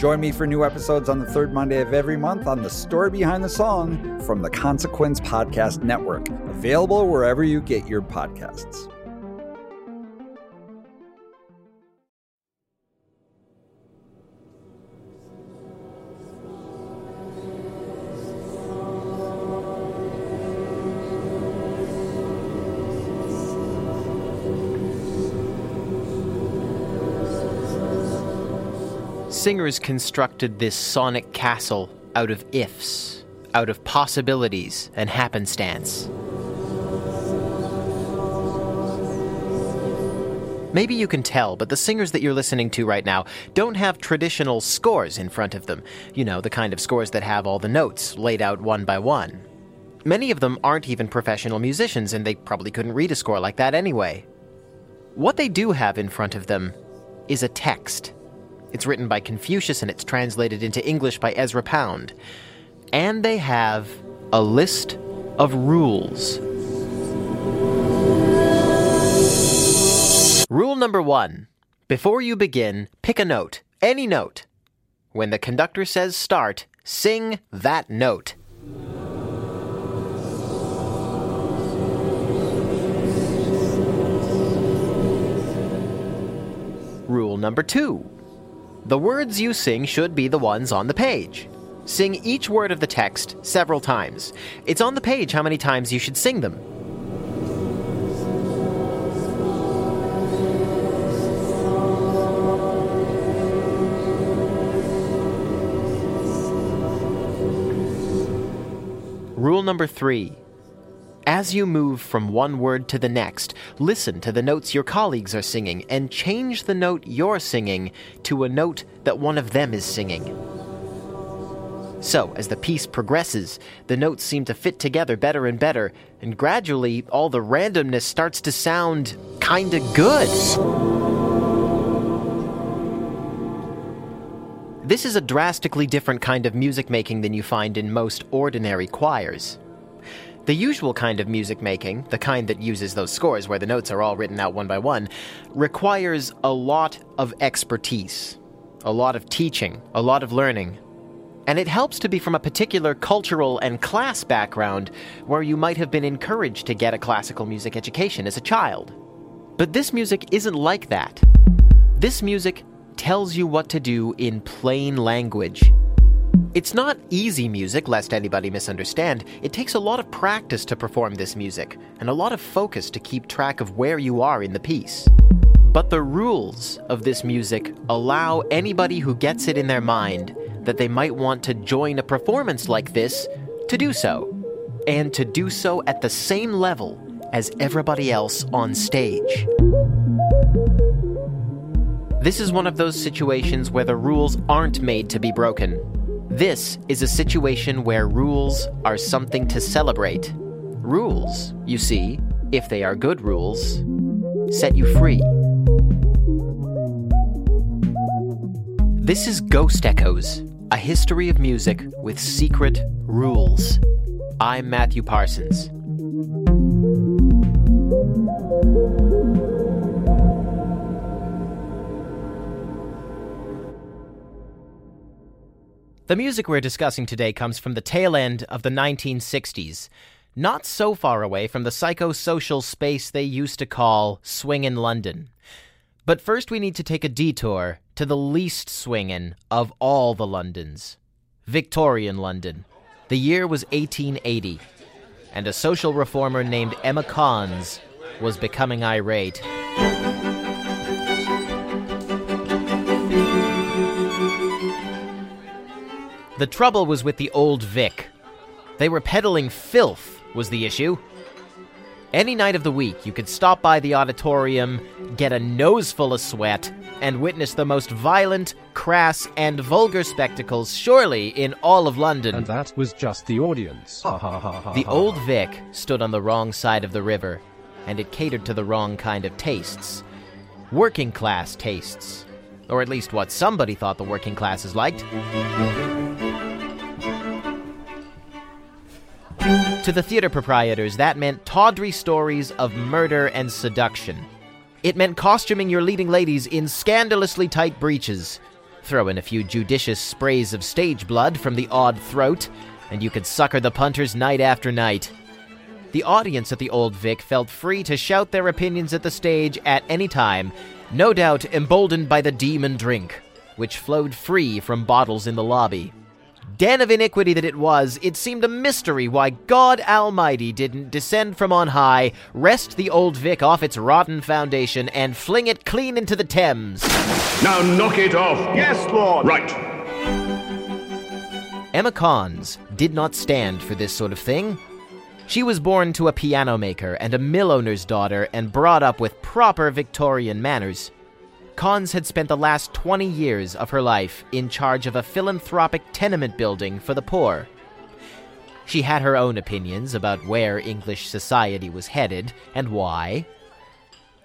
Join me for new episodes on the third Monday of every month on The Story Behind the Song from the Consequence Podcast Network, available wherever you get your podcasts. Singers constructed this sonic castle out of ifs, out of possibilities and happenstance. Maybe you can tell, but the singers that you're listening to right now don't have traditional scores in front of them. You know, the kind of scores that have all the notes laid out one by one. Many of them aren't even professional musicians, and they probably couldn't read a score like that anyway. What they do have in front of them is a text. It's written by Confucius and it's translated into English by Ezra Pound. And they have a list of rules. Rule number one Before you begin, pick a note, any note. When the conductor says start, sing that note. Rule number two the words you sing should be the ones on the page. Sing each word of the text several times. It's on the page how many times you should sing them. Rule number three. As you move from one word to the next, listen to the notes your colleagues are singing and change the note you're singing to a note that one of them is singing. So, as the piece progresses, the notes seem to fit together better and better, and gradually all the randomness starts to sound kinda good. This is a drastically different kind of music making than you find in most ordinary choirs. The usual kind of music making, the kind that uses those scores where the notes are all written out one by one, requires a lot of expertise, a lot of teaching, a lot of learning. And it helps to be from a particular cultural and class background where you might have been encouraged to get a classical music education as a child. But this music isn't like that. This music tells you what to do in plain language. It's not easy music, lest anybody misunderstand. It takes a lot of practice to perform this music, and a lot of focus to keep track of where you are in the piece. But the rules of this music allow anybody who gets it in their mind that they might want to join a performance like this to do so, and to do so at the same level as everybody else on stage. This is one of those situations where the rules aren't made to be broken. This is a situation where rules are something to celebrate. Rules, you see, if they are good rules, set you free. This is Ghost Echoes, a history of music with secret rules. I'm Matthew Parsons. The music we're discussing today comes from the tail end of the 1960s, not so far away from the psychosocial space they used to call swingin' London. But first, we need to take a detour to the least swingin' of all the Londons Victorian London. The year was 1880, and a social reformer named Emma Cons was becoming irate. The trouble was with the old Vic. They were peddling filth, was the issue. Any night of the week, you could stop by the auditorium, get a nose full of sweat, and witness the most violent, crass, and vulgar spectacles surely in all of London. And that was just the audience. The. Old Vic stood on the wrong side of the river, and it catered to the wrong kind of tastes. Working class tastes. Or at least what somebody thought the working classes liked. To the theater proprietors, that meant tawdry stories of murder and seduction. It meant costuming your leading ladies in scandalously tight breeches. Throw in a few judicious sprays of stage blood from the odd throat, and you could sucker the punters night after night. The audience at the Old Vic felt free to shout their opinions at the stage at any time, no doubt emboldened by the demon drink, which flowed free from bottles in the lobby. Den of iniquity that it was, it seemed a mystery why God Almighty didn't descend from on high, wrest the Old Vic off its rotten foundation, and fling it clean into the Thames. Now knock it off. Yes, Lord. Right. Emma Cons did not stand for this sort of thing. She was born to a piano maker and a mill owner's daughter and brought up with proper Victorian manners. Cons had spent the last 20 years of her life in charge of a philanthropic tenement building for the poor. She had her own opinions about where English society was headed and why.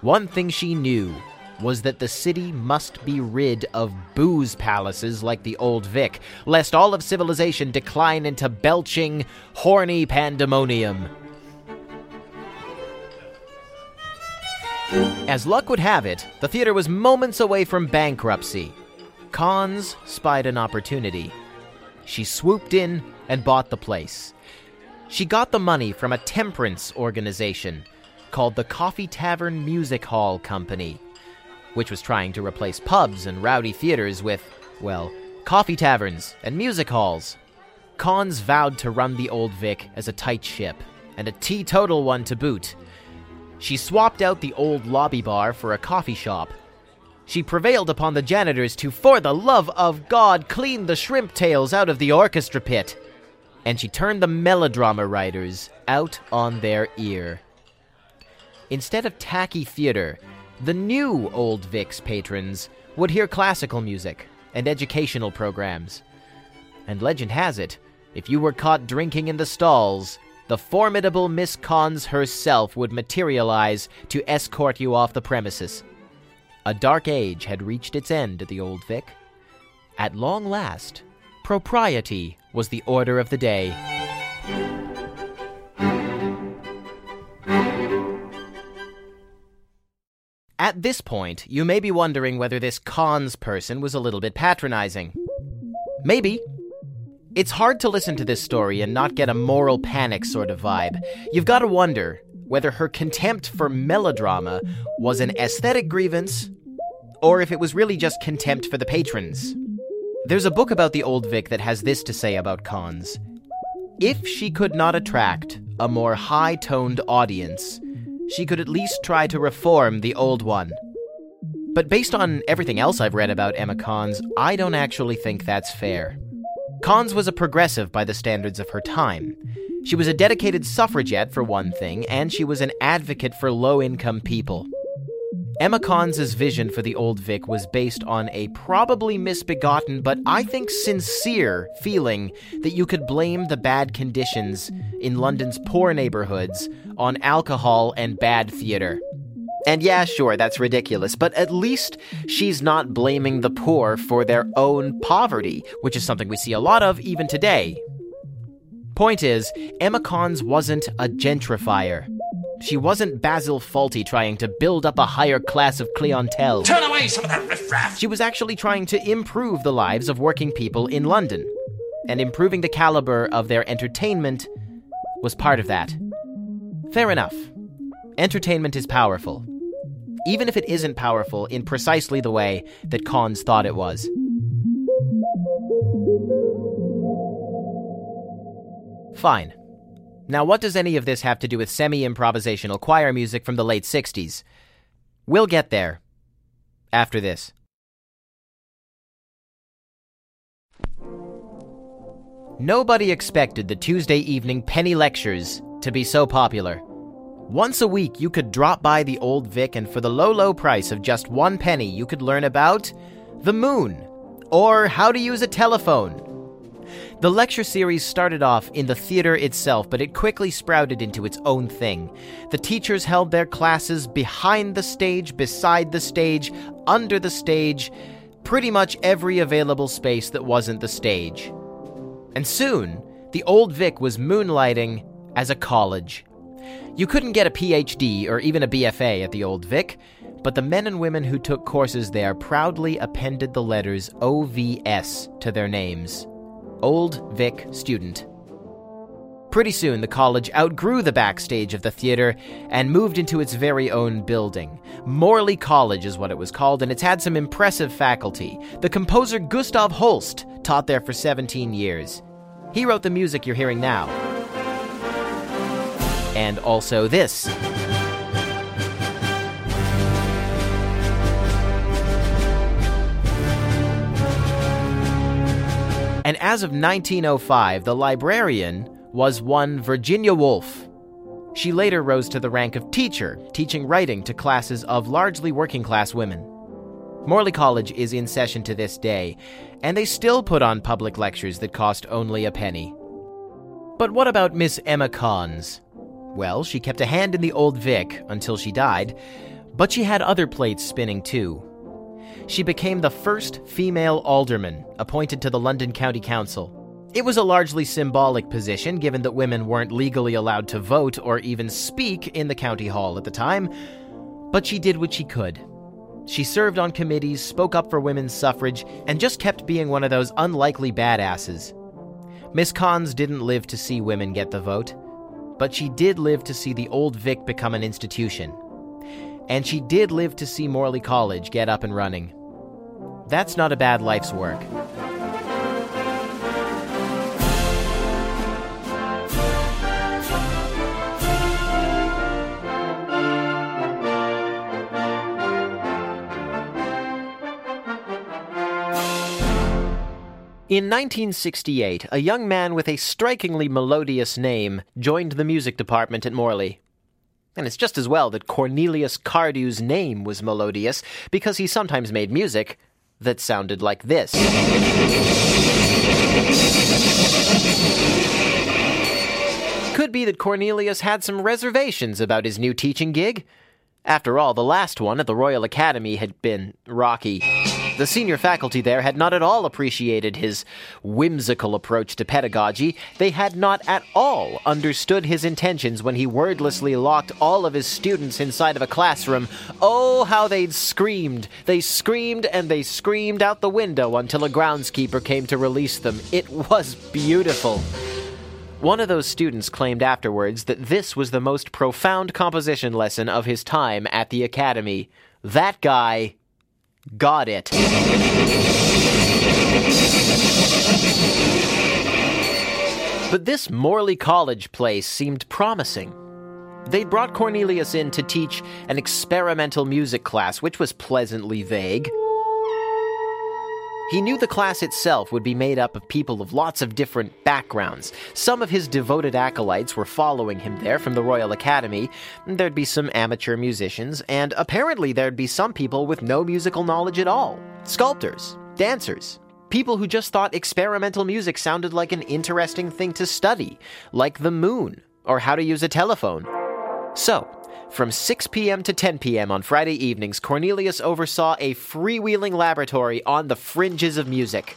One thing she knew was that the city must be rid of booze palaces like the Old Vic, lest all of civilization decline into belching, horny pandemonium. As luck would have it, the theater was moments away from bankruptcy. Cons spied an opportunity. She swooped in and bought the place. She got the money from a temperance organization called the Coffee Tavern Music Hall Company, which was trying to replace pubs and rowdy theaters with, well, coffee taverns and music halls. Cons vowed to run the Old Vic as a tight ship, and a teetotal one to boot. She swapped out the old lobby bar for a coffee shop. She prevailed upon the janitors to, for the love of God, clean the shrimp tails out of the orchestra pit. And she turned the melodrama writers out on their ear. Instead of tacky theater, the new Old Vic's patrons would hear classical music and educational programs. And legend has it, if you were caught drinking in the stalls, the formidable Miss Cons herself would materialize to escort you off the premises. A dark age had reached its end at the Old Vic. At long last, propriety was the order of the day. At this point, you may be wondering whether this Cons person was a little bit patronizing. Maybe. It's hard to listen to this story and not get a moral panic sort of vibe. You've got to wonder whether her contempt for melodrama was an aesthetic grievance or if it was really just contempt for the patrons. There's a book about the Old Vic that has this to say about Cons. If she could not attract a more high toned audience, she could at least try to reform the old one. But based on everything else I've read about Emma Cons, I don't actually think that's fair. Cons was a progressive by the standards of her time. She was a dedicated suffragette, for one thing, and she was an advocate for low income people. Emma Cons' vision for the Old Vic was based on a probably misbegotten, but I think sincere feeling that you could blame the bad conditions in London's poor neighborhoods on alcohol and bad theater. And yeah, sure, that's ridiculous, but at least she's not blaming the poor for their own poverty, which is something we see a lot of even today. Point is, Emma Cons wasn't a gentrifier. She wasn't Basil Fawlty trying to build up a higher class of clientele. Turn away some of that riffraff. She was actually trying to improve the lives of working people in London. And improving the caliber of their entertainment was part of that. Fair enough. Entertainment is powerful. Even if it isn't powerful in precisely the way that Cons thought it was. Fine. Now, what does any of this have to do with semi improvisational choir music from the late 60s? We'll get there. After this. Nobody expected the Tuesday evening penny lectures to be so popular. Once a week, you could drop by the Old Vic, and for the low, low price of just one penny, you could learn about the moon or how to use a telephone. The lecture series started off in the theater itself, but it quickly sprouted into its own thing. The teachers held their classes behind the stage, beside the stage, under the stage, pretty much every available space that wasn't the stage. And soon, the Old Vic was moonlighting as a college. You couldn't get a PhD or even a BFA at the Old Vic, but the men and women who took courses there proudly appended the letters OVS to their names Old Vic Student. Pretty soon, the college outgrew the backstage of the theater and moved into its very own building. Morley College is what it was called, and it's had some impressive faculty. The composer Gustav Holst taught there for 17 years. He wrote the music you're hearing now. And also this. And as of 1905, the librarian was one Virginia Woolf. She later rose to the rank of teacher, teaching writing to classes of largely working class women. Morley College is in session to this day, and they still put on public lectures that cost only a penny. But what about Miss Emma Cons? Well, she kept a hand in the Old Vic until she died, but she had other plates spinning too. She became the first female alderman appointed to the London County Council. It was a largely symbolic position given that women weren't legally allowed to vote or even speak in the county hall at the time, but she did what she could. She served on committees, spoke up for women's suffrage, and just kept being one of those unlikely badasses. Miss Cons didn't live to see women get the vote, but she did live to see the Old Vic become an institution. And she did live to see Morley College get up and running. That's not a bad life's work. In 1968, a young man with a strikingly melodious name joined the music department at Morley. And it's just as well that Cornelius Cardew's name was melodious, because he sometimes made music that sounded like this. Could be that Cornelius had some reservations about his new teaching gig. After all, the last one at the Royal Academy had been rocky. The senior faculty there had not at all appreciated his whimsical approach to pedagogy. They had not at all understood his intentions when he wordlessly locked all of his students inside of a classroom. Oh, how they'd screamed! They screamed and they screamed out the window until a groundskeeper came to release them. It was beautiful. One of those students claimed afterwards that this was the most profound composition lesson of his time at the academy. That guy got it. But this Morley College place seemed promising. They'd brought Cornelius in to teach an experimental music class, which was pleasantly vague. He knew the class itself would be made up of people of lots of different backgrounds. Some of his devoted acolytes were following him there from the Royal Academy. There'd be some amateur musicians, and apparently there'd be some people with no musical knowledge at all sculptors, dancers, people who just thought experimental music sounded like an interesting thing to study, like the moon, or how to use a telephone. So, from 6 p.m. to 10 p.m. on Friday evenings, Cornelius oversaw a freewheeling laboratory on the fringes of music.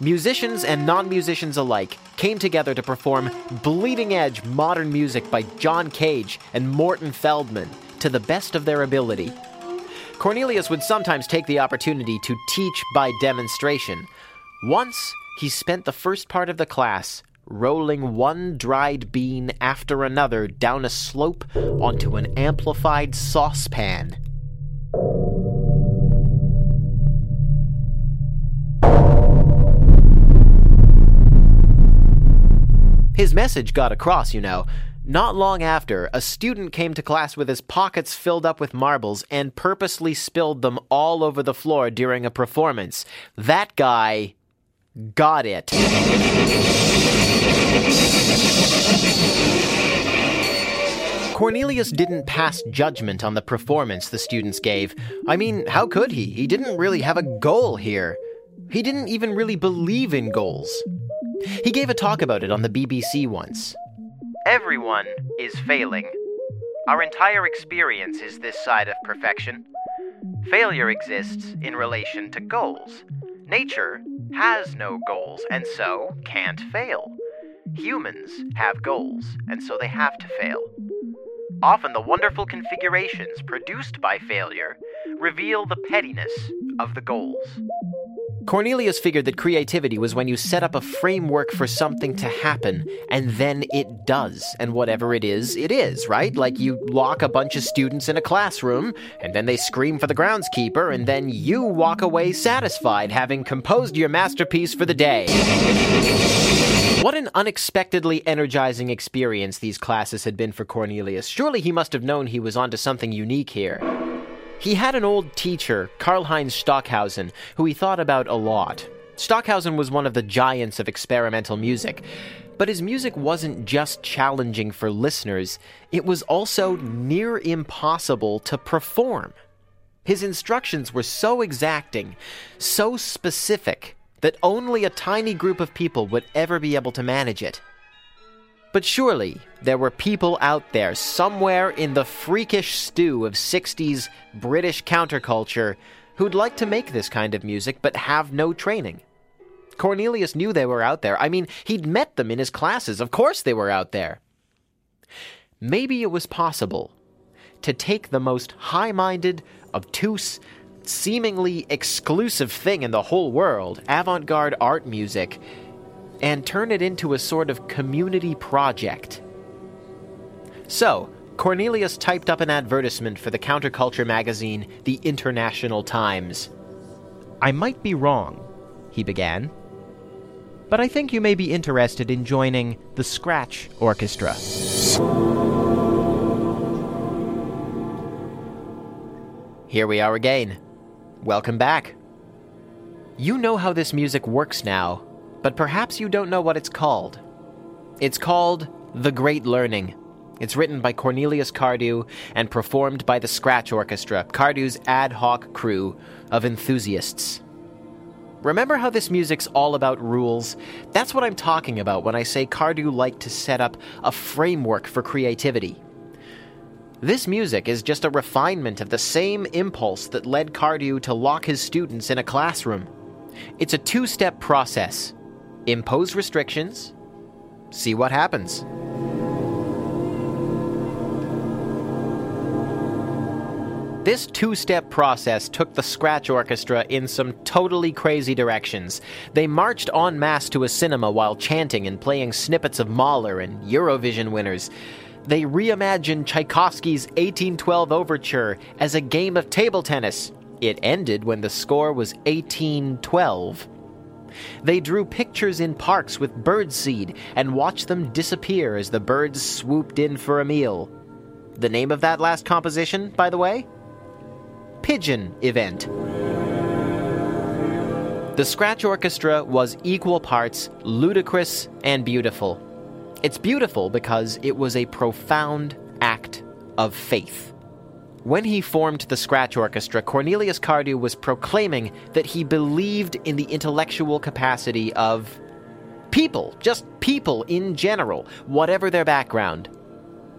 Musicians and non musicians alike came together to perform bleeding edge modern music by John Cage and Morton Feldman to the best of their ability. Cornelius would sometimes take the opportunity to teach by demonstration. Once, he spent the first part of the class rolling one dried bean after another down a slope onto an amplified saucepan. His message got across, you know. Not long after, a student came to class with his pockets filled up with marbles and purposely spilled them all over the floor during a performance. That guy got it. Cornelius didn't pass judgment on the performance the students gave. I mean, how could he? He didn't really have a goal here. He didn't even really believe in goals. He gave a talk about it on the BBC once. Everyone is failing. Our entire experience is this side of perfection. Failure exists in relation to goals. Nature has no goals and so can't fail. Humans have goals and so they have to fail. Often the wonderful configurations produced by failure reveal the pettiness of the goals. Cornelius figured that creativity was when you set up a framework for something to happen, and then it does. And whatever it is, it is, right? Like you lock a bunch of students in a classroom, and then they scream for the groundskeeper, and then you walk away satisfied, having composed your masterpiece for the day. What an unexpectedly energizing experience these classes had been for Cornelius. Surely he must have known he was onto something unique here. He had an old teacher, Karlheinz Stockhausen, who he thought about a lot. Stockhausen was one of the giants of experimental music, but his music wasn't just challenging for listeners, it was also near impossible to perform. His instructions were so exacting, so specific, that only a tiny group of people would ever be able to manage it. But surely there were people out there somewhere in the freakish stew of 60s British counterculture who'd like to make this kind of music but have no training. Cornelius knew they were out there. I mean, he'd met them in his classes. Of course they were out there. Maybe it was possible to take the most high minded, obtuse, seemingly exclusive thing in the whole world, avant garde art music, and turn it into a sort of community project. So, Cornelius typed up an advertisement for the counterculture magazine, The International Times. I might be wrong, he began, but I think you may be interested in joining the Scratch Orchestra. Here we are again. Welcome back. You know how this music works now, but perhaps you don't know what it's called. It's called The Great Learning. It's written by Cornelius Cardew and performed by the Scratch Orchestra, Cardew's ad hoc crew of enthusiasts. Remember how this music's all about rules? That's what I'm talking about when I say Cardew liked to set up a framework for creativity. This music is just a refinement of the same impulse that led Cardew to lock his students in a classroom. It's a two step process impose restrictions, see what happens. This two step process took the Scratch Orchestra in some totally crazy directions. They marched en masse to a cinema while chanting and playing snippets of Mahler and Eurovision winners. They reimagined Tchaikovsky's 1812 Overture as a game of table tennis. It ended when the score was 1812. They drew pictures in parks with birdseed and watched them disappear as the birds swooped in for a meal. The name of that last composition, by the way? Pigeon Event. The Scratch Orchestra was equal parts ludicrous and beautiful. It's beautiful because it was a profound act of faith. When he formed the Scratch Orchestra, Cornelius Cardew was proclaiming that he believed in the intellectual capacity of people, just people in general, whatever their background.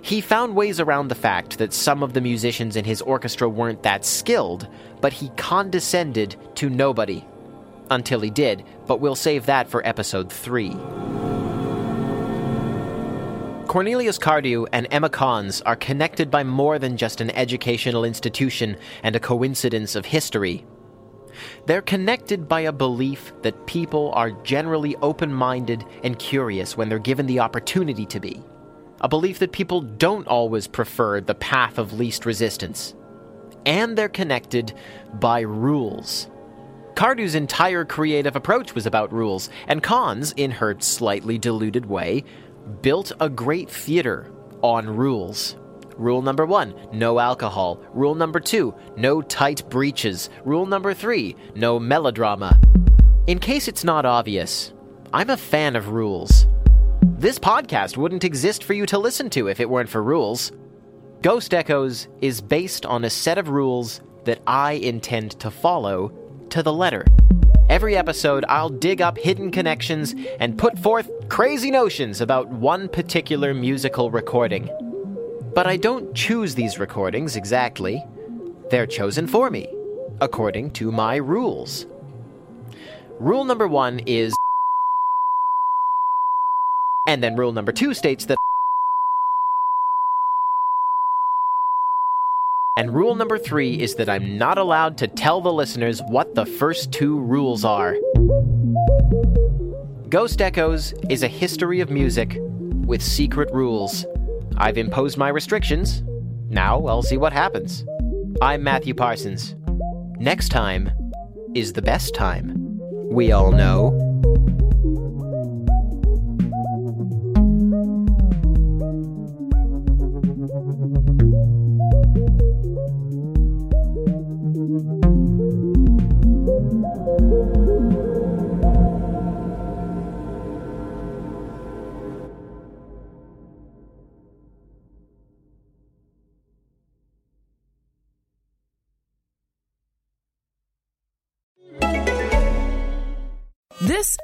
He found ways around the fact that some of the musicians in his orchestra weren't that skilled, but he condescended to nobody. Until he did, but we'll save that for episode 3. Cornelius Cardew and Emma Cons are connected by more than just an educational institution and a coincidence of history. They're connected by a belief that people are generally open minded and curious when they're given the opportunity to be. A belief that people don't always prefer the path of least resistance. And they're connected by rules. Cardew's entire creative approach was about rules, and Cons, in her slightly diluted way, built a great theater on rules. Rule number one, no alcohol. Rule number two, no tight breeches. Rule number three, no melodrama. In case it's not obvious, I'm a fan of rules. This podcast wouldn't exist for you to listen to if it weren't for rules. Ghost Echoes is based on a set of rules that I intend to follow to the letter. Every episode, I'll dig up hidden connections and put forth crazy notions about one particular musical recording. But I don't choose these recordings exactly, they're chosen for me, according to my rules. Rule number one is. And then rule number two states that. And rule number three is that I'm not allowed to tell the listeners what the first two rules are. Ghost Echoes is a history of music with secret rules. I've imposed my restrictions. Now I'll see what happens. I'm Matthew Parsons. Next time is the best time. We all know.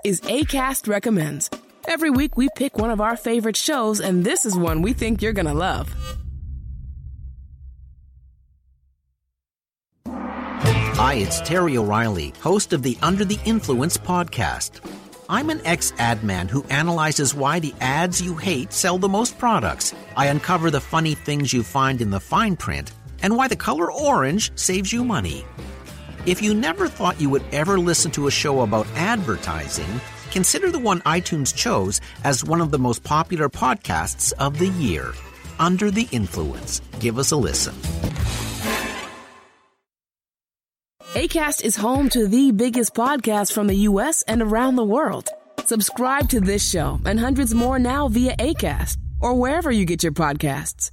Is ACAST Recommends. Every week we pick one of our favorite shows, and this is one we think you're gonna love. Hi, it's Terry O'Reilly, host of the Under the Influence podcast. I'm an ex ad man who analyzes why the ads you hate sell the most products. I uncover the funny things you find in the fine print and why the color orange saves you money. If you never thought you would ever listen to a show about advertising, consider the one iTunes chose as one of the most popular podcasts of the year Under the Influence. Give us a listen. ACAST is home to the biggest podcasts from the US and around the world. Subscribe to this show and hundreds more now via ACAST or wherever you get your podcasts.